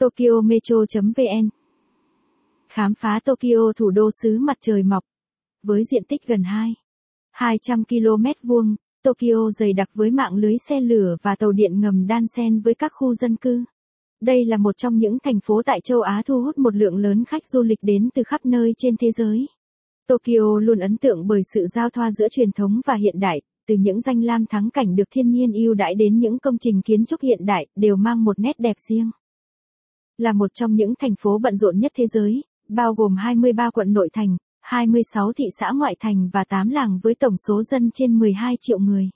Tokyo Metro.vn Khám phá Tokyo thủ đô xứ mặt trời mọc. Với diện tích gần 2. 200 km vuông, Tokyo dày đặc với mạng lưới xe lửa và tàu điện ngầm đan xen với các khu dân cư. Đây là một trong những thành phố tại châu Á thu hút một lượng lớn khách du lịch đến từ khắp nơi trên thế giới. Tokyo luôn ấn tượng bởi sự giao thoa giữa truyền thống và hiện đại, từ những danh lam thắng cảnh được thiên nhiên ưu đãi đến những công trình kiến trúc hiện đại đều mang một nét đẹp riêng. Là một trong những thành phố bận rộn nhất thế giới, bao gồm 23 quận nội thành, 26 thị xã ngoại thành và 8 làng với tổng số dân trên 12 triệu người.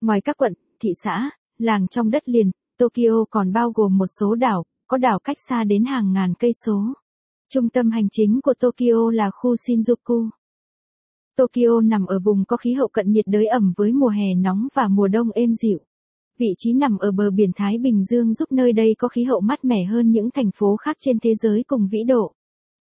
Ngoài các quận, thị xã, làng trong đất liền, Tokyo còn bao gồm một số đảo, có đảo cách xa đến hàng ngàn cây số. Trung tâm hành chính của Tokyo là khu Shinjuku. Tokyo nằm ở vùng có khí hậu cận nhiệt đới ẩm với mùa hè nóng và mùa đông êm dịu. Vị trí nằm ở bờ biển Thái Bình Dương giúp nơi đây có khí hậu mát mẻ hơn những thành phố khác trên thế giới cùng vĩ độ.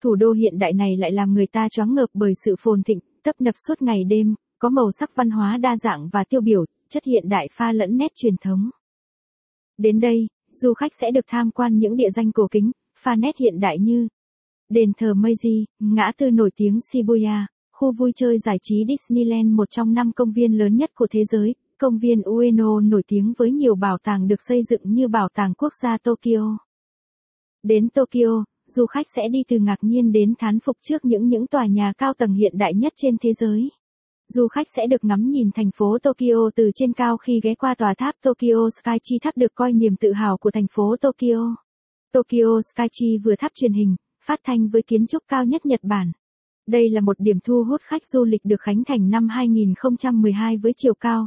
Thủ đô hiện đại này lại làm người ta choáng ngợp bởi sự phồn thịnh, tấp nập suốt ngày đêm, có màu sắc văn hóa đa dạng và tiêu biểu, chất hiện đại pha lẫn nét truyền thống. Đến đây, du khách sẽ được tham quan những địa danh cổ kính, pha nét hiện đại như đền thờ Meiji, ngã tư nổi tiếng Shibuya, khu vui chơi giải trí Disneyland một trong năm công viên lớn nhất của thế giới, công viên Ueno nổi tiếng với nhiều bảo tàng được xây dựng như Bảo tàng Quốc gia Tokyo. Đến Tokyo, du khách sẽ đi từ ngạc nhiên đến thán phục trước những những tòa nhà cao tầng hiện đại nhất trên thế giới. Du khách sẽ được ngắm nhìn thành phố Tokyo từ trên cao khi ghé qua tòa tháp Tokyo Skytree tháp được coi niềm tự hào của thành phố Tokyo. Tokyo Skytree vừa tháp truyền hình, phát thanh với kiến trúc cao nhất Nhật Bản. Đây là một điểm thu hút khách du lịch được khánh thành năm 2012 với chiều cao.